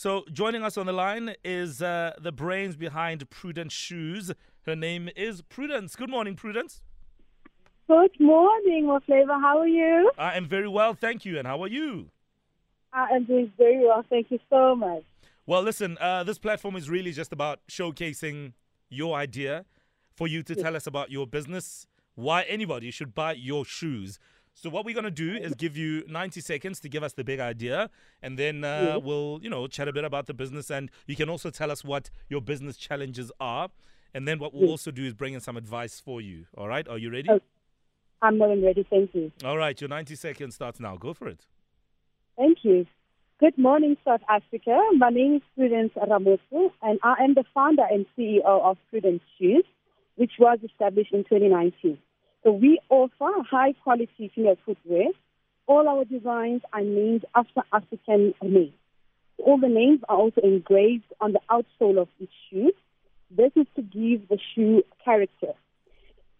So joining us on the line is uh, the brains behind Prudence Shoes. Her name is Prudence. Good morning, Prudence. Good morning, Mo Flava. How are you? I am very well, thank you. And how are you? I am doing very well. Thank you so much. Well, listen, uh, this platform is really just about showcasing your idea for you to tell us about your business, why anybody should buy your shoes. So what we're gonna do is give you 90 seconds to give us the big idea, and then uh, we'll, you know, chat a bit about the business, and you can also tell us what your business challenges are, and then what we'll also do is bring in some advice for you. All right? Are you ready? Okay. I'm more than ready. Thank you. All right, your 90 seconds starts now. Go for it. Thank you. Good morning, South Africa. My name is Prudence Ramosu, and I am the founder and CEO of Prudence Shoes, which was established in 2019. So we offer high quality female footwear. All our designs are named after African names. All the names are also engraved on the outsole of each shoe. This is to give the shoe character.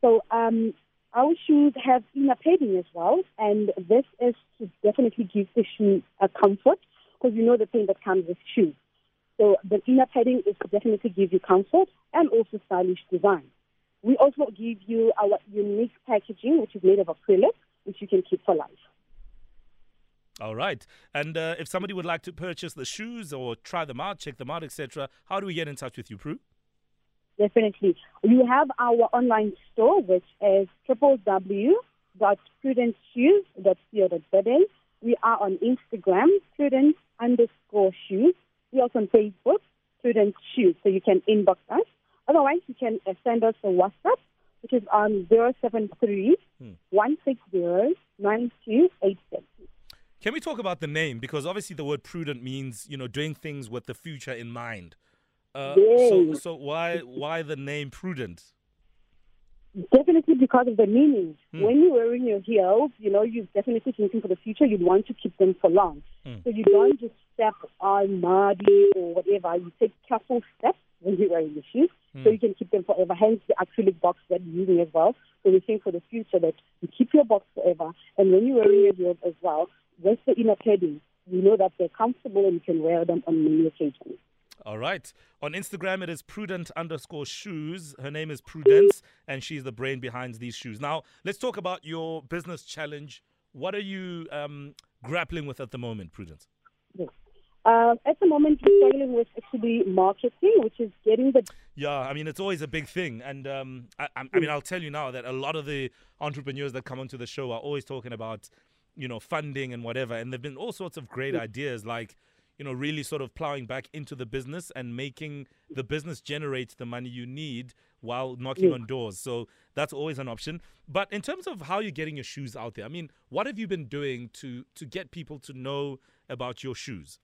So um, our shoes have inner padding as well, and this is to definitely give the shoe a comfort because you know the pain that comes with shoes. So the inner padding is to definitely give you comfort and also stylish design. We also give you our unique packaging, which is made of acrylic, which you can keep for life. All right. And uh, if somebody would like to purchase the shoes or try them out, check them out, etc., how do we get in touch with you, Prue? Definitely. You have our online store, which is www.prudenceshoes.co.za. We are on Instagram, prudence underscore shoes. We're also on Facebook, Prudence Shoes. So you can inbox us. Otherwise, you can send us a WhatsApp, which is on 073 160 9287. Can we talk about the name? Because obviously the word prudent means, you know, doing things with the future in mind. Uh, so, Yes. so why why the name prudent? Definitely because of the meaning. Hmm. When you're wearing your heels, you know, you're definitely thinking for the future. You'd want to keep them for long. Hmm. So you don't just step on muddy or whatever. You take careful steps when you're wearing the shoes Hmm. so you can keep them forever. Hence the acrylic box that you're using as well. So we think for the future that you keep your box forever. And when you're wearing your as well, with the inner padding, you know that they're comfortable and you can wear them on many occasions. All right. On Instagram, it is prudent underscore shoes. Her name is Prudence, and she's the brain behind these shoes. Now, let's talk about your business challenge. What are you um, grappling with at the moment, Prudence? Uh, at the moment, we're struggling with actually marketing, which is getting the Yeah, I mean it's always a big thing, and um, I, I, I mean I'll tell you now that a lot of the entrepreneurs that come onto the show are always talking about, you know, funding and whatever, and there've been all sorts of great ideas like, you know, really sort of plowing back into the business and making the business generate the money you need while knocking Yeah. on doors. So that's always an option. But in terms of how you're getting your shoes out there, I mean, what have you been doing to to get people to know about your shoes?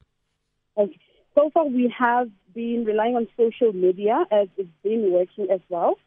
So far, we have been relying on social media as it's been working as well,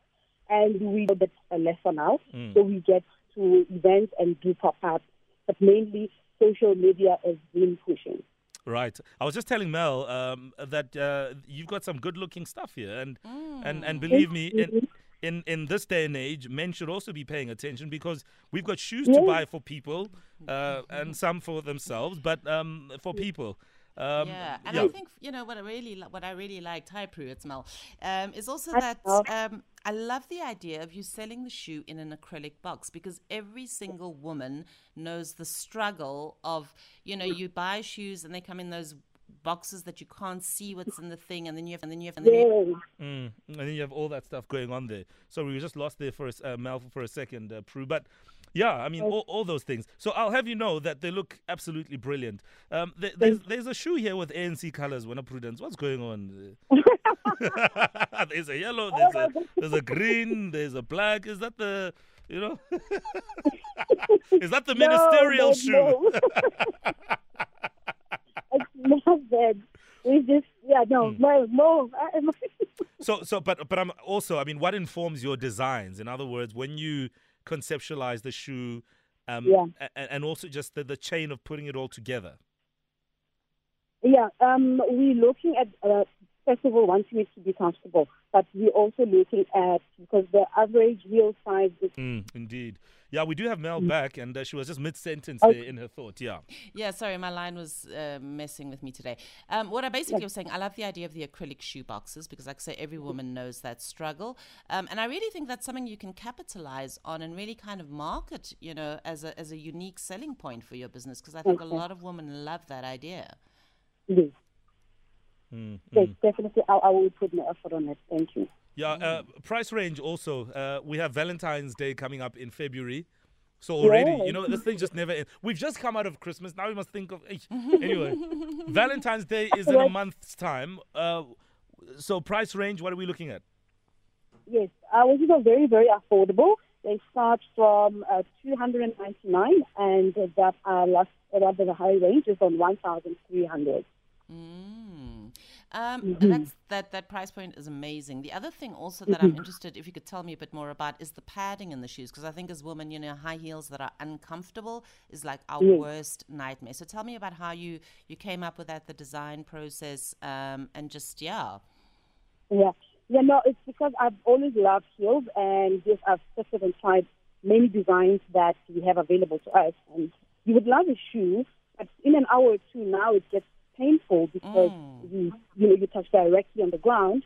and we know that uh, less for now. Mm. So we get to events and do pop-ups, but mainly social media has been pushing. Right. I was just telling Mel um, that uh, you've got some good-looking stuff here, and and and believe me, in, in in this day and age, men should also be paying attention because we've got shoes to buy for people, uh, and some for themselves, but um, for people. Um, yeah, and yeah. I think you know what I really li- what I really liked, hi Prue, it's Mel, um, is also that um, I love the idea of you selling the shoe in an acrylic box because every single woman knows the struggle of you know you buy shoes and they come in those boxes that you can't see what's in the thing, and then you have and then you have and then you Yeah. Mm, and then you have all that stuff going on there. So we were just lost there for a, s- uh, Mel for a second, uh, Prue. But yeah, I mean, all, all those things. So I'll have you know that they look absolutely brilliant. Um, there, there's, there's a shoe here with ANC colors. When a Prudence, what's going on? there's a yellow, there's a there's a green, there's a black. Is that the you know? Is that the No, ministerial no, shoe? no. not that. We just, yeah, no, no. So, so, but, but I'm also, I mean, what informs your designs? In other words, when you conceptualize the shoe, um, Yeah. a- and also just the, the chain of putting it all together. Yeah, um, we're looking at uh, first of all, wanting it to be comfortable, but we're also looking at because the average heel size is. Mm, indeed. Yeah, we do have Mel back, and uh, she was just mid sentence Okay. there in her thought. Yeah. Yeah, sorry, my line was uh, messing with me today. Um, what I basically was saying, I love the idea of the acrylic shoe boxes because, like I say, every woman knows that struggle, um, and I really think that's something you can capitalize on and really kind of market, you know, as a as a unique selling point for your business because I think a lot of women love that idea. Yes, Mm, yes, mm. definitely. I, I will put my effort on it. Thank you. Yeah, uh, price range also. Uh, we have Valentine's Day coming up in February. So already, you know, this thing just never ends. We've just come out of Christmas. Now we must think of. Eesh. Anyway, Valentine's Day is in a month's time. Uh, so price range, what are we looking at? Yes, ours are very, very affordable. They start from uh, 299 and that uh, last, uh, the high range is on 1,300. Mm. Um, Mhm. that's, that that price point is amazing. The other thing also that I'm interested, if you could tell me a bit more about, is the padding in the shoes, because I think as women, you know, high heels that are uncomfortable is like our Yes. worst nightmare. So tell me about how you you came up with that, the design process, um, and just yeah. Yeah. Yeah, no, it's because I've always loved heels and yes, I've tested and tried many designs that we have available to us. And you would love a shoe, but in an hour or two now it gets painful because Mm. you, you know, you touch directly on the ground.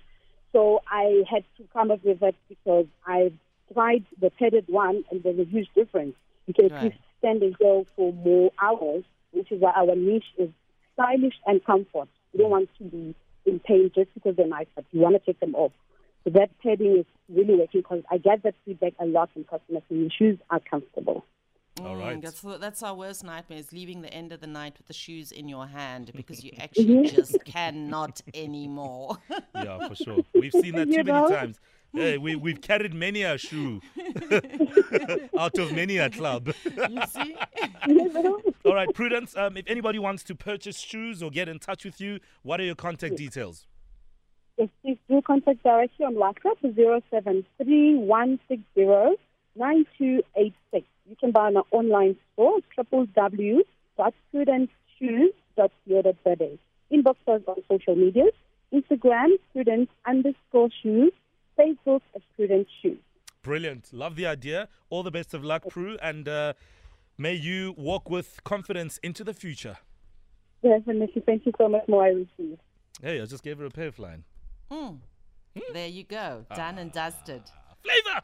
So I had to come up with it because I tried the padded one and there's a huge difference. You can Right. stand and go for more hours, which is why our niche is stylish and comfort. You don't want to be in pain just because they're nice, but you want to take them off. So that padding is really working because I get that feedback a lot from customers and your shoes are comfortable. All Mm. That's that's our worst nightmare is leaving the end of the night with the shoes in your hand because you actually just cannot anymore. Yeah, for sure. We've seen that too You many know? times. Hey, we, we've carried many a shoe out of many a club. you see? All right, Prudence, um, if anybody wants to purchase shoes or get in touch with you, what are your contact details? Yes, please do contact directly on WhatsApp 073-160-9286. You can buy on our online store, www.prudentshoes.co.za. Inbox us on social media, Instagram, prudence underscore shoes, Facebook as prudence shoes. Brilliant. Love the idea. All the best of luck, Prue, and uh, may you walk with confidence into the future. Yes, Definitely. Thank you so much more I received. Hey, I just gave her a pair line. Mm. There you go, done and dusted. Flavor!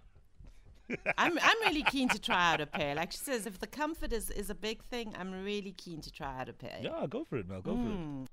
I'm I'm really keen to try out a pair. Like she says, if the comfort is, is a big thing, I'm really keen to try out a pair. Yeah, go for it, Mel. Go for it. Mm.